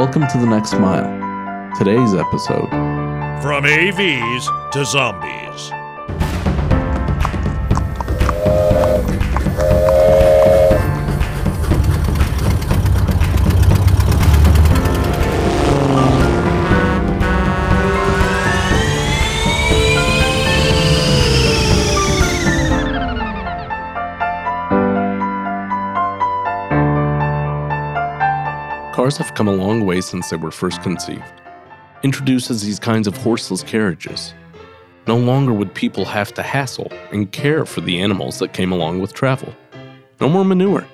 Welcome to The Next Mile. Today's episode From AVs to zombies. Cars have come a long way since they were first conceived. introduces these kinds of horseless carriages, no longer would people have to hassle and care for the animals that came along with travel. No more manure.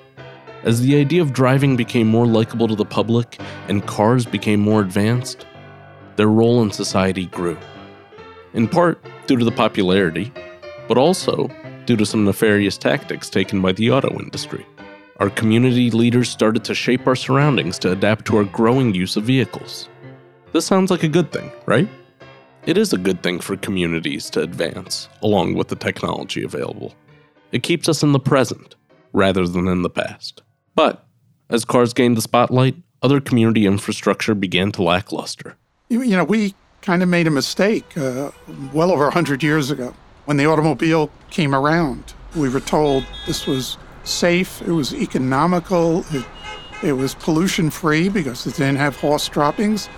As the idea of driving became more likable to the public and cars became more advanced, their role in society grew. In part due to the popularity, but also due to some nefarious tactics taken by the auto industry. Our community leaders started to shape our surroundings to adapt to our growing use of vehicles. This sounds like a good thing, right? It is a good thing for communities to advance, along with the technology available. It keeps us in the present, rather than in the past. But, as cars gained the spotlight, other community infrastructure began to lackluster. You, you know, we kind of made a mistake uh, well over 100 years ago. When the automobile came around, we were told this was safe, it was economical, it, it was pollution free because it didn't have horse droppings,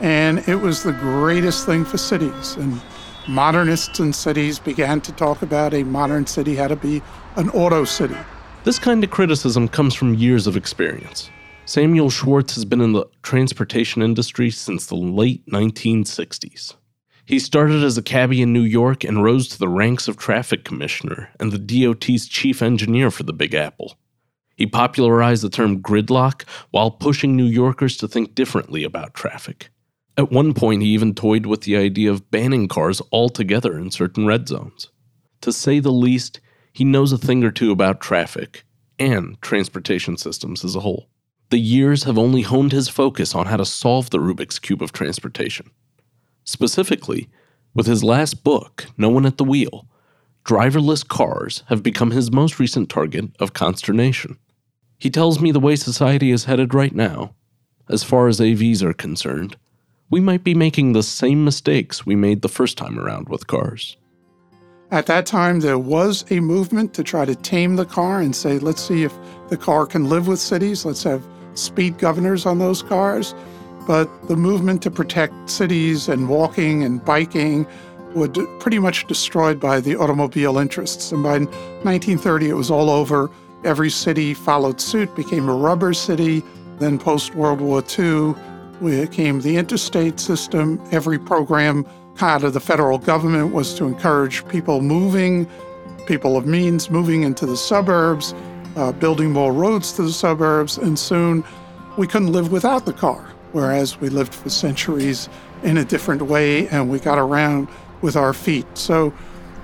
and it was the greatest thing for cities. And modernists in cities began to talk about a modern city had to be an auto city. This kind of criticism comes from years of experience. Samuel Schwartz has been in the transportation industry since the late 1960s. He started as a cabbie in New York and rose to the ranks of traffic commissioner and the DOT's chief engineer for the Big Apple. He popularized the term gridlock while pushing New Yorkers to think differently about traffic. At one point, he even toyed with the idea of banning cars altogether in certain red zones. To say the least, he knows a thing or two about traffic and transportation systems as a whole. The years have only honed his focus on how to solve the Rubik's Cube of transportation. Specifically, with his last book, No One at the Wheel, driverless cars have become his most recent target of consternation. He tells me the way society is headed right now, as far as AVs are concerned, we might be making the same mistakes we made the first time around with cars. At that time, there was a movement to try to tame the car and say, let's see if the car can live with cities. Let's have speed governors on those cars. But the movement to protect cities and walking and biking was pretty much destroyed by the automobile interests. And by 1930, it was all over. Every city followed suit, became a rubber city. Then, post World War II, we came the interstate system. Every program out of the federal government was to encourage people moving, people of means moving into the suburbs, uh, building more roads to the suburbs, and soon we couldn't live without the car. Whereas we lived for centuries in a different way and we got around with our feet. So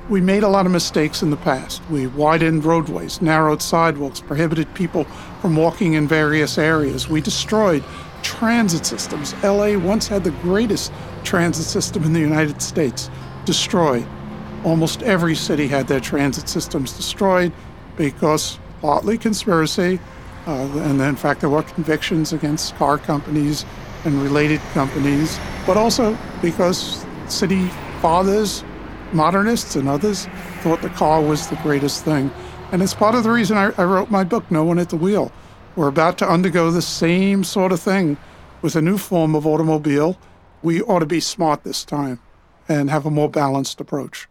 we made a lot of mistakes in the past. We widened roadways, narrowed sidewalks, prohibited people from walking in various areas. We destroyed transit systems. LA once had the greatest transit system in the United States, destroyed. Almost every city had their transit systems destroyed because partly conspiracy, uh, and in fact, there were convictions against car companies and related companies, but also because city fathers, modernists, and others thought the car was the greatest thing. And it's part of the reason I, I wrote my book, No One at the Wheel. We're about to undergo the same sort of thing with a new form of automobile. We ought to be smart this time and have a more balanced approach.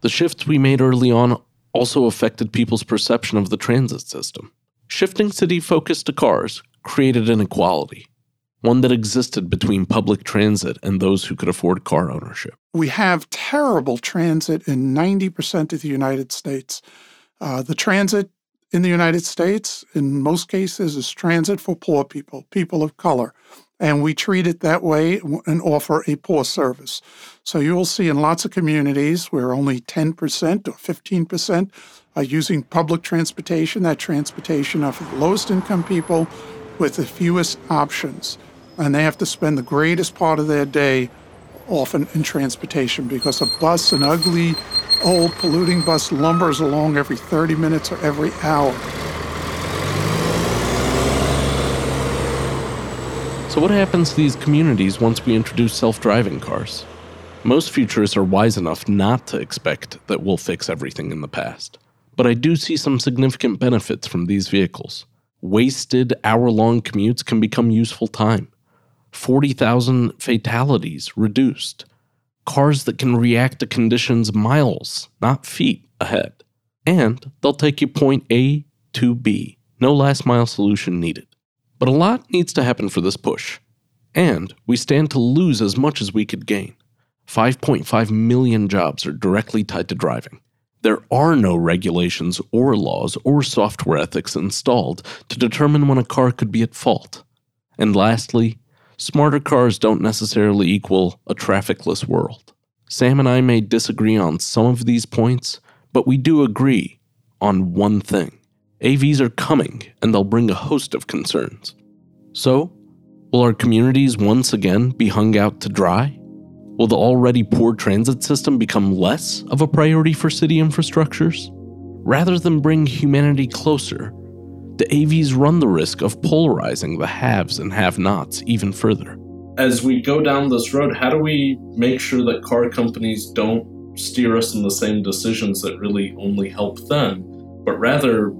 The shifts we made early on also affected people's perception of the transit system. Shifting city focus to cars created inequality, one that existed between public transit and those who could afford car ownership. We have terrible transit in 90% of the United States. Uh, the transit in the United States, in most cases, is transit for poor people, people of color. And we treat it that way and offer a poor service. So you will see in lots of communities where only 10% or 15% are using public transportation, that transportation for the lowest income people with the fewest options. And they have to spend the greatest part of their day often in transportation because a bus, an ugly, old, polluting bus, lumbers along every 30 minutes or every hour. So, what happens to these communities once we introduce self driving cars? Most futurists are wise enough not to expect that we'll fix everything in the past. But I do see some significant benefits from these vehicles. Wasted hour long commutes can become useful time. 40,000 fatalities reduced. Cars that can react to conditions miles, not feet, ahead. And they'll take you point A to B. No last mile solution needed. But a lot needs to happen for this push. And we stand to lose as much as we could gain. 5.5 million jobs are directly tied to driving. There are no regulations or laws or software ethics installed to determine when a car could be at fault. And lastly, smarter cars don't necessarily equal a trafficless world. Sam and I may disagree on some of these points, but we do agree on one thing. AVs are coming, and they'll bring a host of concerns. So, will our communities once again be hung out to dry? Will the already poor transit system become less of a priority for city infrastructures? Rather than bring humanity closer, the AVs run the risk of polarizing the haves and have nots even further. As we go down this road, how do we make sure that car companies don't steer us in the same decisions that really only help them, but rather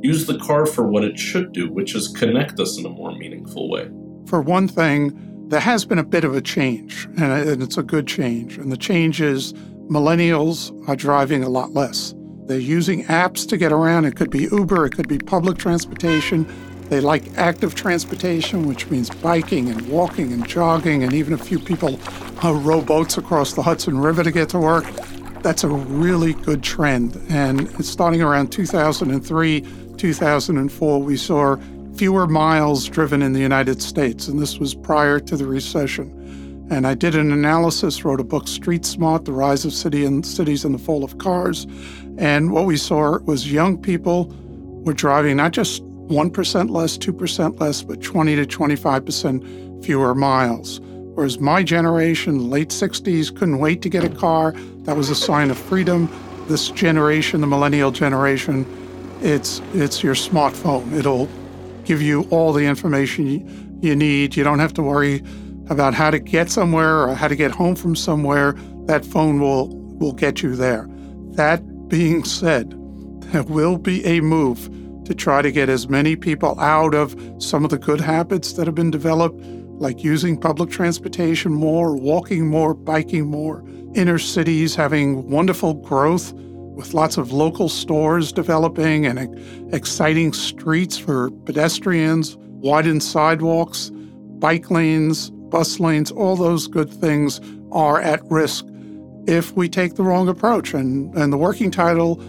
use the car for what it should do, which is connect us in a more meaningful way. For one thing, there has been a bit of a change, and it's a good change. And the change is millennials are driving a lot less. They're using apps to get around. It could be Uber, it could be public transportation. They like active transportation, which means biking and walking and jogging, and even a few people uh, row boats across the Hudson River to get to work. That's a really good trend. And starting around 2003, 2004, we saw fewer miles driven in the United States, and this was prior to the recession. And I did an analysis, wrote a book, Street Smart: The Rise of City and Cities and the Fall of Cars. And what we saw was young people were driving not just 1% less, 2% less, but 20 to 25% fewer miles. Whereas my generation, late 60s, couldn't wait to get a car. That was a sign of freedom. This generation, the millennial generation, it's it's your smartphone. It'll give you all the information you need. You don't have to worry about how to get somewhere or how to get home from somewhere. That phone will will get you there. That being said, there will be a move to try to get as many people out of some of the good habits that have been developed, like using public transportation more, walking more, biking more, inner cities having wonderful growth with lots of local stores developing and exciting streets for pedestrians, widened sidewalks, bike lanes, bus lanes, all those good things are at risk if we take the wrong approach. And, and the working title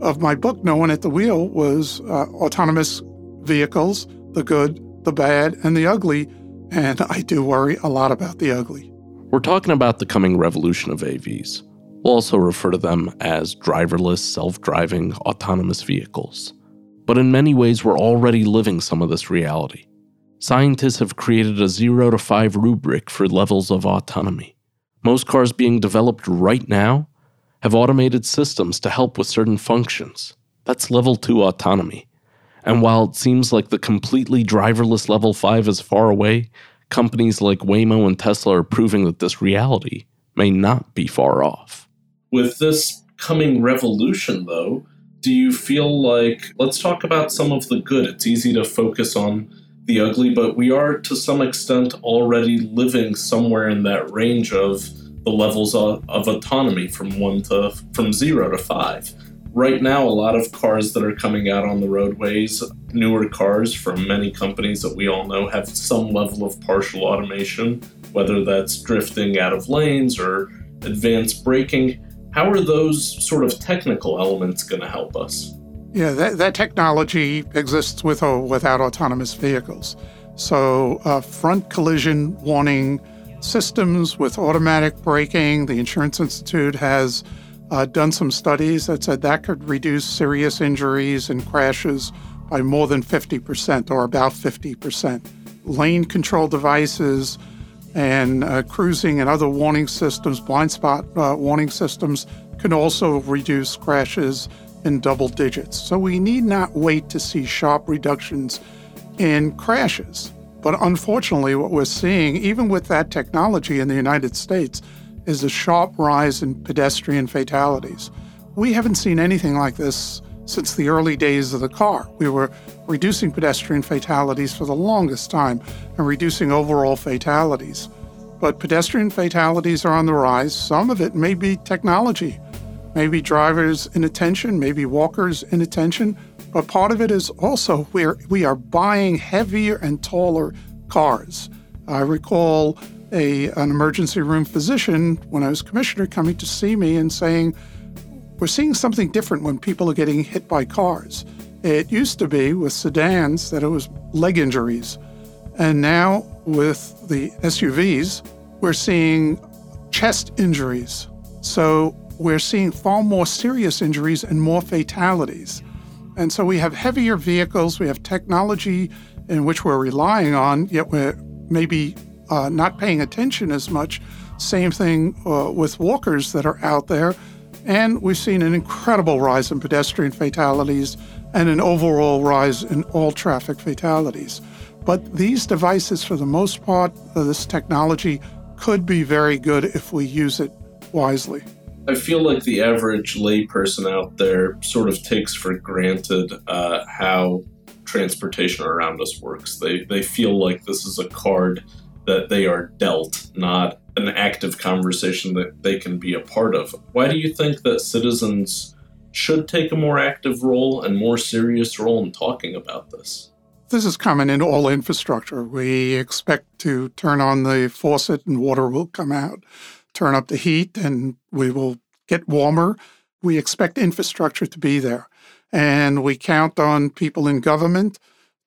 of my book, No One at the Wheel, was uh, Autonomous Vehicles The Good, the Bad, and the Ugly. And I do worry a lot about the ugly. We're talking about the coming revolution of AVs. We'll also refer to them as driverless, self driving, autonomous vehicles. But in many ways, we're already living some of this reality. Scientists have created a 0 to 5 rubric for levels of autonomy. Most cars being developed right now have automated systems to help with certain functions. That's level 2 autonomy. And while it seems like the completely driverless level 5 is far away, companies like Waymo and Tesla are proving that this reality may not be far off. With this coming revolution, though, do you feel like let's talk about some of the good? It's easy to focus on the ugly, but we are to some extent already living somewhere in that range of the levels of, of autonomy from one to from zero to five. Right now, a lot of cars that are coming out on the roadways, newer cars from many companies that we all know, have some level of partial automation, whether that's drifting out of lanes or advanced braking. How are those sort of technical elements going to help us? Yeah, that, that technology exists with or without autonomous vehicles. So, uh, front collision warning systems with automatic braking, the Insurance Institute has uh, done some studies that said that could reduce serious injuries and crashes by more than 50% or about 50%. Lane control devices, and uh, cruising and other warning systems, blind spot uh, warning systems, can also reduce crashes in double digits. So we need not wait to see sharp reductions in crashes. But unfortunately, what we're seeing, even with that technology in the United States, is a sharp rise in pedestrian fatalities. We haven't seen anything like this since the early days of the car. We were reducing pedestrian fatalities for the longest time and reducing overall fatalities. But pedestrian fatalities are on the rise. Some of it may be technology, maybe drivers' inattention, maybe walkers' inattention. But part of it is also we're, we are buying heavier and taller cars. I recall a, an emergency room physician when I was commissioner coming to see me and saying, We're seeing something different when people are getting hit by cars. It used to be with sedans that it was leg injuries. And now with the SUVs, we're seeing chest injuries. So we're seeing far more serious injuries and more fatalities. And so we have heavier vehicles, we have technology in which we're relying on, yet we're maybe uh, not paying attention as much. Same thing uh, with walkers that are out there. And we've seen an incredible rise in pedestrian fatalities and an overall rise in all traffic fatalities. But these devices, for the most part, this technology could be very good if we use it wisely. I feel like the average layperson out there sort of takes for granted uh, how transportation around us works. They they feel like this is a card that they are dealt, not an active conversation that they can be a part of. Why do you think that citizens should take a more active role and more serious role in talking about this? This is common in all infrastructure. We expect to turn on the faucet and water will come out, turn up the heat and we will get warmer. We expect infrastructure to be there. And we count on people in government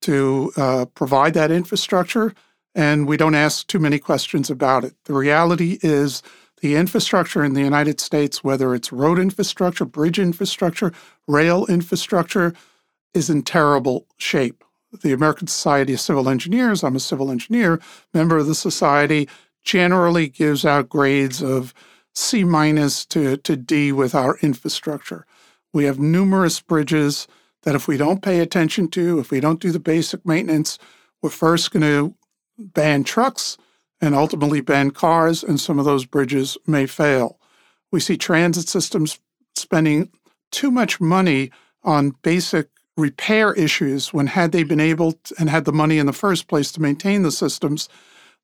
to uh, provide that infrastructure and we don't ask too many questions about it. The reality is the infrastructure in the United States, whether it's road infrastructure, bridge infrastructure, rail infrastructure, is in terrible shape. The American Society of Civil Engineers, I'm a civil engineer, member of the society, generally gives out grades of C minus to, to D with our infrastructure. We have numerous bridges that if we don't pay attention to, if we don't do the basic maintenance, we're first going to ban trucks and ultimately ban cars, and some of those bridges may fail. We see transit systems spending too much money on basic repair issues when, had they been able to, and had the money in the first place to maintain the systems,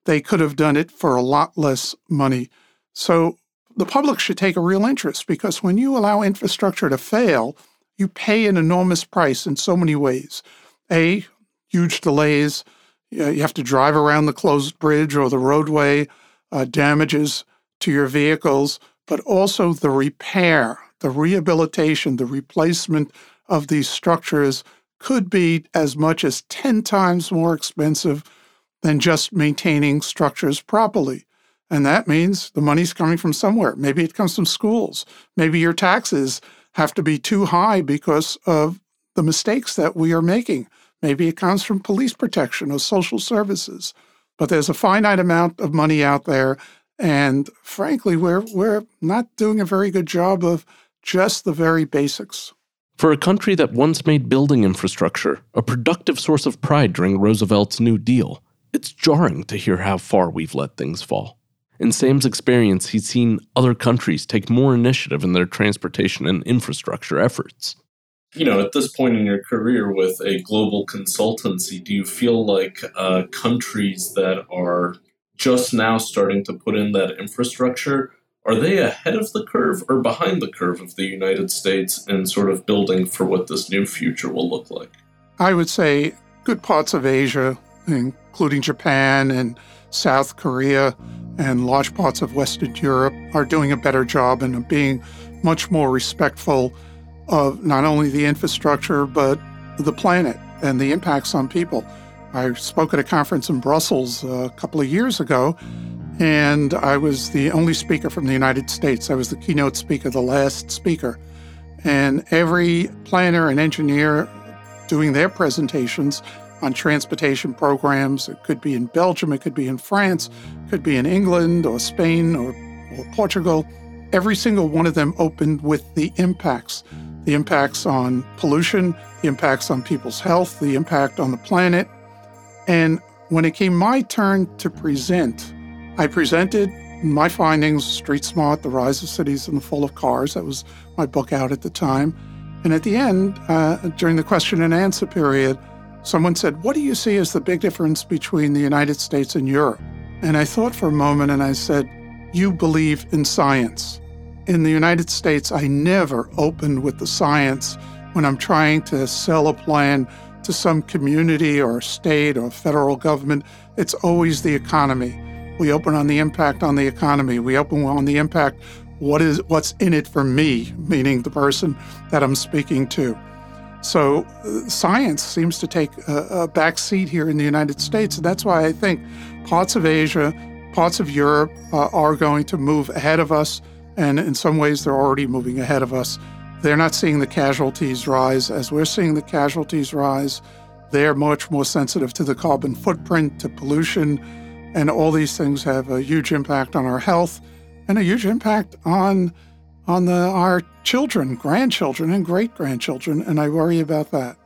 they could have done it for a lot less money. So the public should take a real interest because when you allow infrastructure to fail, you pay an enormous price in so many ways. A, huge delays, you have to drive around the closed bridge or the roadway, uh, damages to your vehicles, but also the repair, the rehabilitation, the replacement of these structures could be as much as 10 times more expensive than just maintaining structures properly. And that means the money's coming from somewhere. Maybe it comes from schools. Maybe your taxes have to be too high because of the mistakes that we are making. Maybe it comes from police protection or social services. But there's a finite amount of money out there. And frankly, we're, we're not doing a very good job of just the very basics. For a country that once made building infrastructure a productive source of pride during Roosevelt's New Deal, it's jarring to hear how far we've let things fall. In Sam's experience, he's seen other countries take more initiative in their transportation and infrastructure efforts you know, at this point in your career with a global consultancy, do you feel like uh, countries that are just now starting to put in that infrastructure are they ahead of the curve or behind the curve of the United States in sort of building for what this new future will look like? I would say good parts of Asia, including Japan and South Korea and large parts of Western Europe, are doing a better job and being much more respectful of not only the infrastructure, but the planet and the impacts on people. I spoke at a conference in Brussels a couple of years ago, and I was the only speaker from the United States. I was the keynote speaker, the last speaker. And every planner and engineer doing their presentations on transportation programs, it could be in Belgium, it could be in France, it could be in England or Spain or, or Portugal. Every single one of them opened with the impacts the impacts on pollution, the impacts on people's health, the impact on the planet. And When it came my turn to present, I presented my findings Street Smart, The Rise of Cities and the Fall of Cars. That was my book out at the time. And at the end, uh, during the question and answer period, someone said, What do you see as the big difference between the United States and Europe? And I thought for a moment and I said, You believe in science. In the United States, I never opened with the science when I'm trying to sell a plan to some community or state or federal government. It's always the economy. We open on the impact on the economy. We open on the impact what is what's in it for me, meaning the person that I'm speaking to. So uh, science seems to take a, a back seat here in the United States, and that's why I think parts of Asia, parts of Europe uh, are going to move ahead of us, and in some ways they're already moving ahead of us. They're not seeing the casualties rise as we're seeing the casualties rise. They're much more sensitive to the carbon footprint, to pollution, and all these things have a huge impact on our health and a huge impact on on the, our children, grandchildren, and great grandchildren. And I worry about that.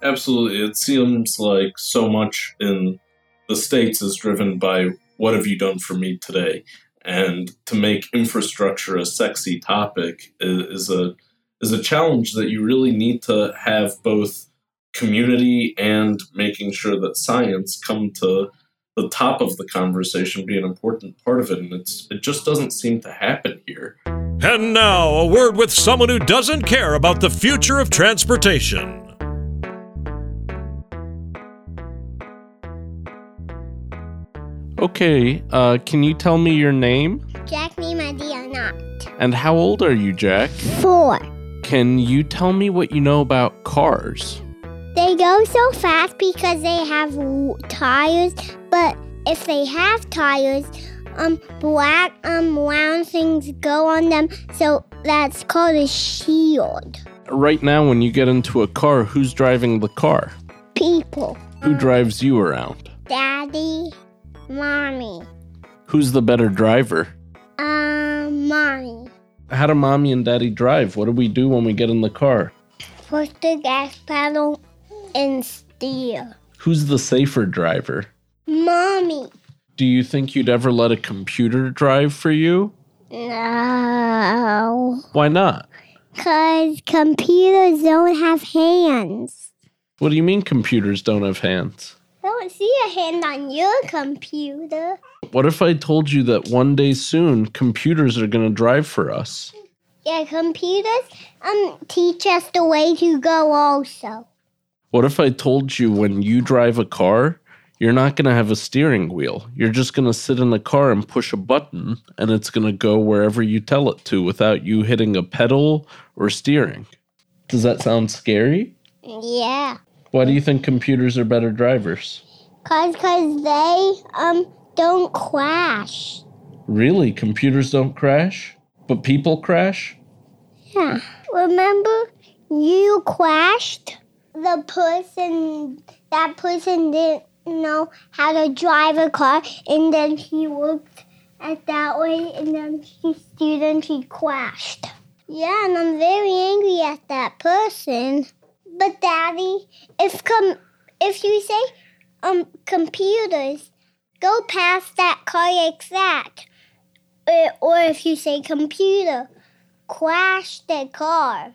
Absolutely. It seems like so much in the States is driven by what have you done for me today? And to make infrastructure a sexy topic is, is a is a challenge that you really need to have both community and making sure that science come to the top of the conversation be an important part of it, and it's it just doesn't seem to happen here. And now, a word with someone who doesn't care about the future of transportation. Okay, uh, can you tell me your name? Jack Not. And how old are you, Jack? Four. Can you tell me what you know about cars? They go so fast because they have tires, but if they have tires, um, black um round things go on them, so that's called a shield. Right now, when you get into a car, who's driving the car? People. Who drives you around? Daddy, mommy. Who's the better driver? Um, mommy. How do mommy and daddy drive? What do we do when we get in the car? Push the gas pedal and steer. Who's the safer driver? Mommy. Do you think you'd ever let a computer drive for you? No. Why not? Because computers don't have hands. What do you mean computers don't have hands? I don't see a hand on your computer. What if I told you that one day soon computers are going to drive for us? Yeah, computers um teach us the way to go also. What if I told you when you drive a car, you're not going to have a steering wheel? You're just going to sit in the car and push a button, and it's going to go wherever you tell it to without you hitting a pedal or steering. Does that sound scary? Yeah. Why do you think computers are better drivers? Cause, cause they um don't crash. Really, computers don't crash, but people crash. Yeah. Remember, you crashed the person that person didn't know how to drive a car and then he looked at that way and then he student he crashed. Yeah, and I'm very angry at that person. But daddy, if com if you say um computers go past that car that, or, or if you say computer crash the car,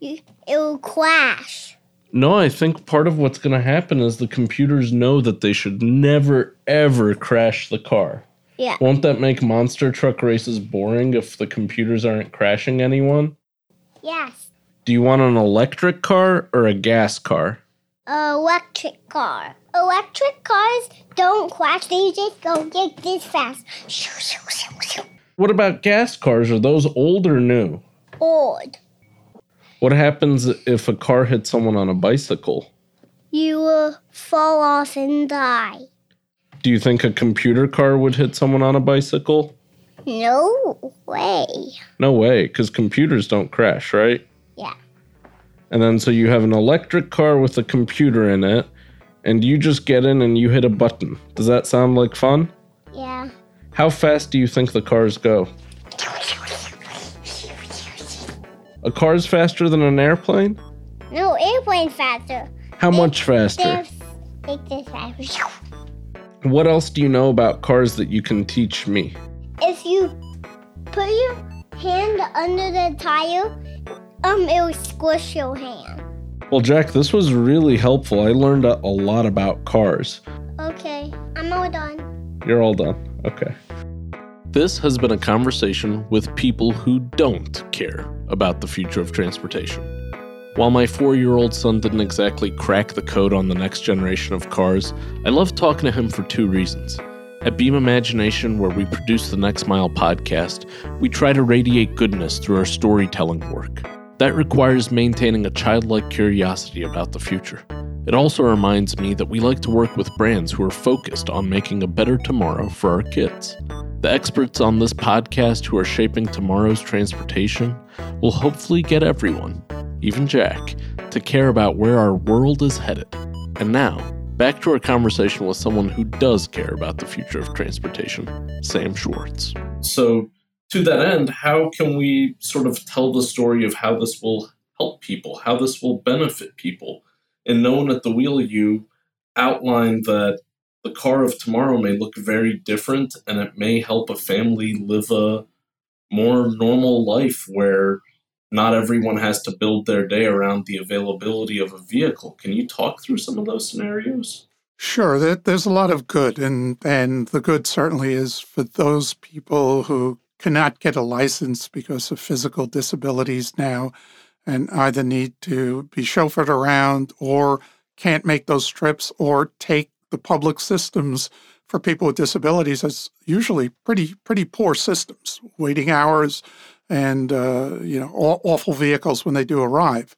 you, it will crash. No, I think part of what's going to happen is the computers know that they should never, ever crash the car. Yeah. Won't that make monster truck races boring if the computers aren't crashing anyone? Yes. Do you want an electric car or a gas car? Electric car. Electric cars don't crash, they just go like this fast. What about gas cars? Are those old or new? Old. What happens if a car hits someone on a bicycle? You will fall off and die. Do you think a computer car would hit someone on a bicycle? No way. No way, because computers don't crash, right? Yeah. And then so you have an electric car with a computer in it, and you just get in and you hit a button. Does that sound like fun? Yeah. How fast do you think the cars go? A car's faster than an airplane? No, airplane faster. How much faster? There's like this fast. What else do you know about cars that you can teach me? If you put your hand under the tire, um, it will squish your hand. Well, Jack, this was really helpful. I learned a, a lot about cars. Okay, I'm all done. You're all done. Okay. This has been a conversation with people who don't care about the future of transportation. While my four year old son didn't exactly crack the code on the next generation of cars, I love talking to him for two reasons. At Beam Imagination, where we produce the Next Mile podcast, we try to radiate goodness through our storytelling work. That requires maintaining a childlike curiosity about the future. It also reminds me that we like to work with brands who are focused on making a better tomorrow for our kids. The experts on this podcast who are shaping tomorrow's transportation will hopefully get everyone, even Jack, to care about where our world is headed. And now, back to our conversation with someone who does care about the future of transportation, Sam Schwartz. So, to that end, how can we sort of tell the story of how this will help people, how this will benefit people? And No One at the Wheel, you outlined that the car of tomorrow may look very different and it may help a family live a more normal life where not everyone has to build their day around the availability of a vehicle. Can you talk through some of those scenarios? Sure, there's a lot of good, and and the good certainly is for those people who cannot get a license because of physical disabilities now and either need to be chauffeured around or can't make those trips or take the public systems for people with disabilities as usually pretty pretty poor systems, waiting hours, and uh, you know awful vehicles when they do arrive.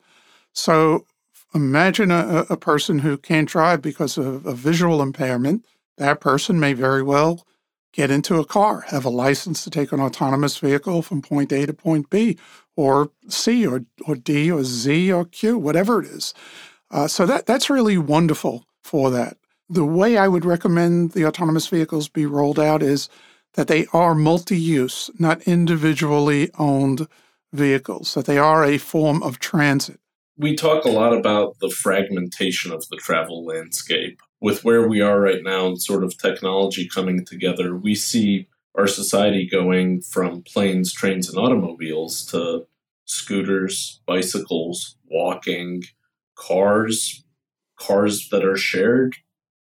So imagine a, a person who can't drive because of a visual impairment. That person may very well get into a car, have a license to take an autonomous vehicle from point A to point B, or C, or, or D, or Z, or Q, whatever it is. Uh, so that that's really wonderful for that. The way I would recommend the autonomous vehicles be rolled out is that they are multi-use, not individually owned vehicles. That they are a form of transit. We talk a lot about the fragmentation of the travel landscape with where we are right now and sort of technology coming together, we see our society going from planes, trains, and automobiles to scooters, bicycles, walking, cars, cars that are shared,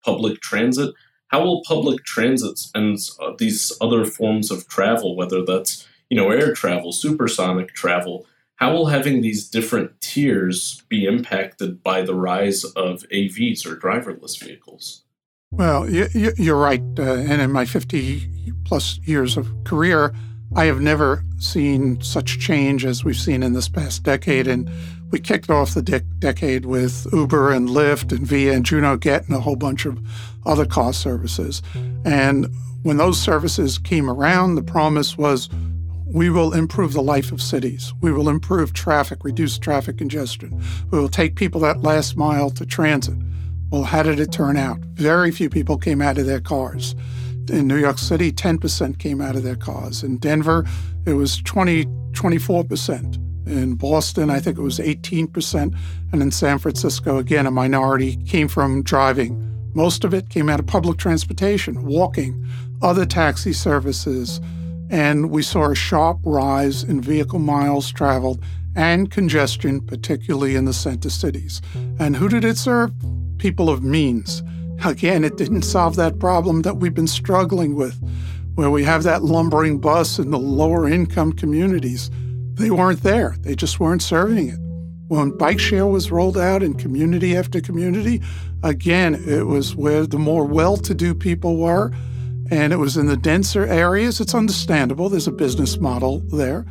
public transit. How will public transit and uh, these other forms of travel, whether that's you know air travel, supersonic travel, how will having these different tiers be impacted by the rise of AVs or driverless vehicles? Well, you're right. Uh, and in my 50 plus years of career, I have never seen such change as we've seen in this past decade. And we kicked off the de- decade with Uber and Lyft and Via and Juno Gett and a whole bunch of other car services. And when those services came around, the promise was we will improve the life of cities. We will improve traffic, reduce traffic congestion. We will take people that last mile to transit. Well, how did it turn out? Very few people came out of their cars. In New York City, 10% came out of their cars. In Denver, it was 20, 24%. In Boston, I think it was 18%. And in San Francisco, again, a minority came from driving. Most of it came out of public transportation, walking, other taxi services, and we saw a sharp rise in vehicle miles traveled and congestion, particularly in the center cities. And who did it serve? People of means. Again, it didn't solve that problem that we've been struggling with, where we have that lumbering bus in the lower income communities. They weren't there, they just weren't serving it. When bike share was rolled out in community after community, again, it was where the more well to do people were and it was in the denser areas. It's understandable, there's a business model there,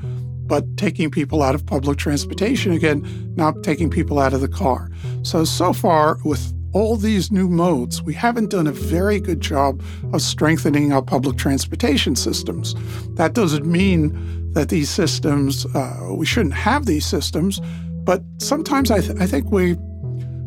but taking people out of public transportation again, not taking people out of the car. So, so far, with all these new modes, we haven't done a very good job of strengthening our public transportation systems. That doesn't mean that these systems, uh, we shouldn't have these systems, but sometimes I, th- I think we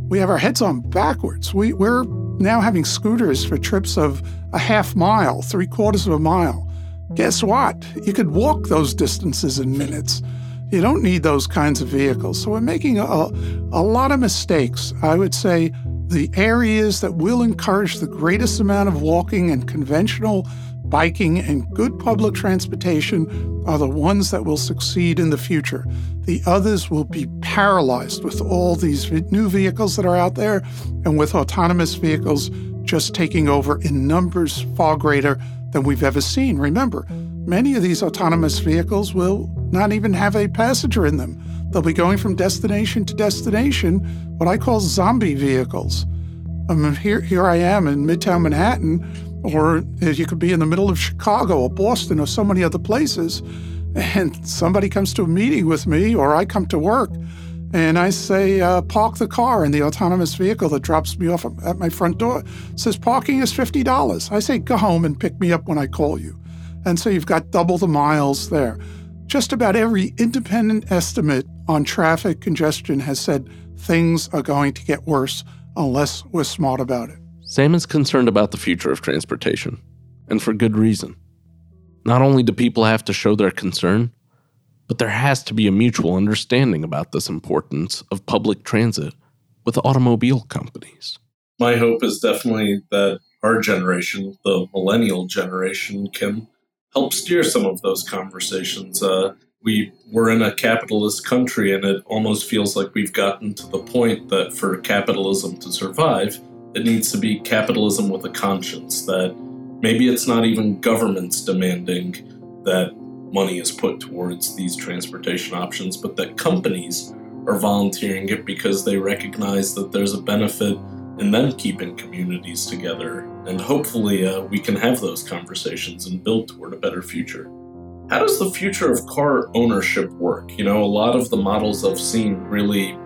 we have our heads on backwards. We, we're now having scooters for trips of a half mile, three quarters of a mile. Guess what? You could walk those distances in minutes. You don't need those kinds of vehicles. So we're making a, a lot of mistakes. I would say the areas that will encourage the greatest amount of walking and conventional biking and good public transportation are the ones that will succeed in the future. The others will be paralyzed with all these new vehicles that are out there and with autonomous vehicles just taking over in numbers far greater than we've ever seen. Remember, many of these autonomous vehicles will not even have a passenger in them. They'll be going from destination to destination, what I call zombie vehicles. I mean, here, here I am in Midtown Manhattan, or you could be in the middle of Chicago or Boston or so many other places, and somebody comes to a meeting with me, or I come to work, and I say, uh, park the car, and the autonomous vehicle that drops me off at my front door says, parking is $50. I say, go home and pick me up when I call you. And so you've got double the miles there. Just about every independent estimate on traffic congestion has said things are going to get worse unless we're smart about it. Sam is concerned about the future of transportation, and for good reason. Not only do people have to show their concern, but there has to be a mutual understanding about this importance of public transit with automobile companies. My hope is definitely that our generation, the millennial generation, can help steer some of those conversations. Uh, we we're in a capitalist country, and it almost feels like we've gotten to the point that for capitalism to survive, it needs to be capitalism with a conscience. That maybe it's not even governments demanding that money is put towards these transportation options, but that companies are volunteering it because they recognize that there's a benefit in them keeping communities together. And hopefully, uh, we can have those conversations and build toward a better future. How does the future of car ownership work? You know, a lot of the models I've seen really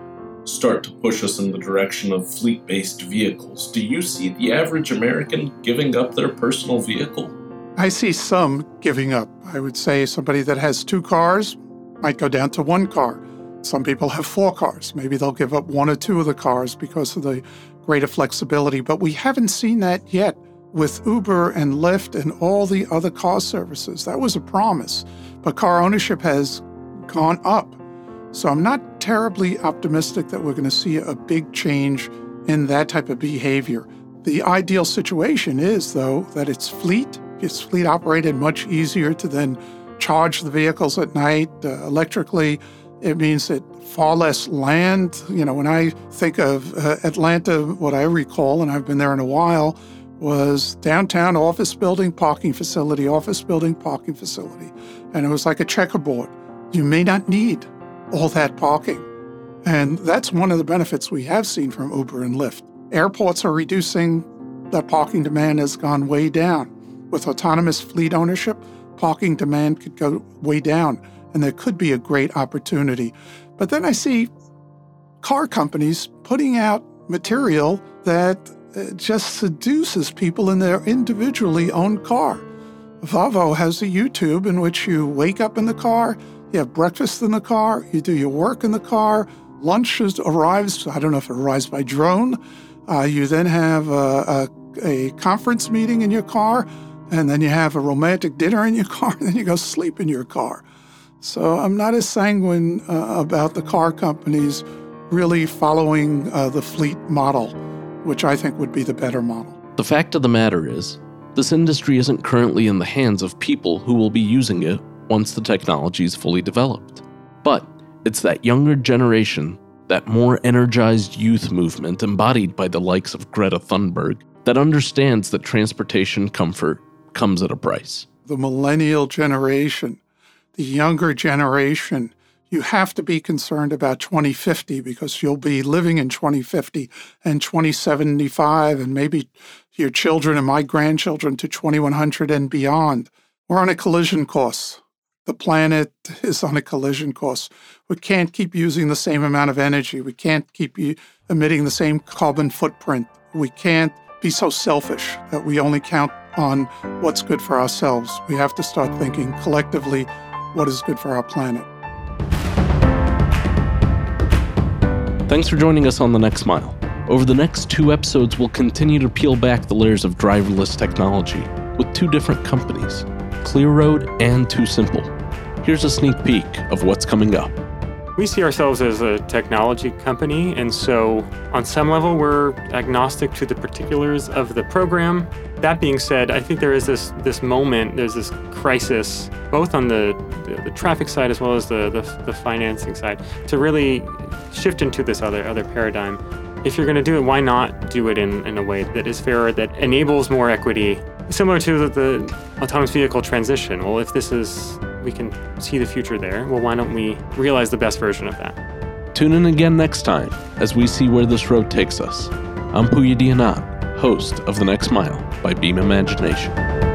start to push us in the direction of fleet based vehicles. Do you see the average American giving up their personal vehicle? I see some giving up. I would say somebody that has two cars might go down to one car. Some people have four cars. Maybe they'll give up one or two of the cars because of the greater flexibility. But we haven't seen that yet with Uber and Lyft and all the other car services. That was a promise, but car ownership has gone up. So I'm not terribly optimistic that we're going to see a big change in that type of behavior. The ideal situation is, though, that it's fleet, it's fleet operated much easier to then charge the vehicles at night uh, electrically. It means that far less land. You know, when I think of uh, Atlanta, what I recall, and I've been there in a while, was downtown office building, parking facility, office building, parking facility. And it was like a checkerboard. You may not need all that parking. And that's one of the benefits we have seen from Uber and Lyft. Airports are reducing, that parking demand has gone way down. With autonomous fleet ownership, parking demand could go way down, and there could be a great opportunity. But then I see car companies putting out material that uh, just seduces people in their individually owned car. Volvo has a YouTube in which you wake up in the car, you have breakfast in the car, you do your work in the car, lunch arrives, I don't know if it arrives by drone. Uh, you then have a, a, a, conference meeting in your car, and then you have a romantic dinner in your car, and then you go sleep in your car. So I'm not as sanguine uh, about the car companies really following uh, the fleet model which I think would be the better model. The fact of the matter is, this industry isn't currently in the hands of people who will be using it once the technology is fully developed. But it's that younger generation, that more energized youth movement embodied by the likes of Greta Thunberg, that understands that transportation comfort comes at a price. The millennial generation, the younger generation, you have to be concerned about 2050 because you'll be living in 2050 and 2075 and maybe your children and my grandchildren to 2100 and beyond. We're on a collision course. The planet is on a collision course. We can't keep using the same amount of energy. We can't keep emitting the same carbon footprint. We can't be so selfish that we only count on what's good for ourselves. We have to start thinking collectively what is good for our planet. Thanks for joining us on The Next Mile. Over the next two episodes, we'll continue to peel back the layers of driverless technology with two different companies, ClearRoad and TuSimple. Here's a sneak peek of what's coming up. We see ourselves as a technology company, and so on some level, we're agnostic to the particulars of the program. That being said, I think there is this this moment, there's this crisis, both on the, the, the traffic side as well as the, the, the financing side, to really shift into this other other paradigm. If you're going to do it, why not do it in, in a way that is fairer, that enables more equity, similar to the, the autonomous vehicle transition? Well, if this is we can see the future there. Well, why don't we realize the best version of that? Tune in again next time as we see where this road takes us. I'm Puya Dianat, host of The Next Mile by Beam Imagination.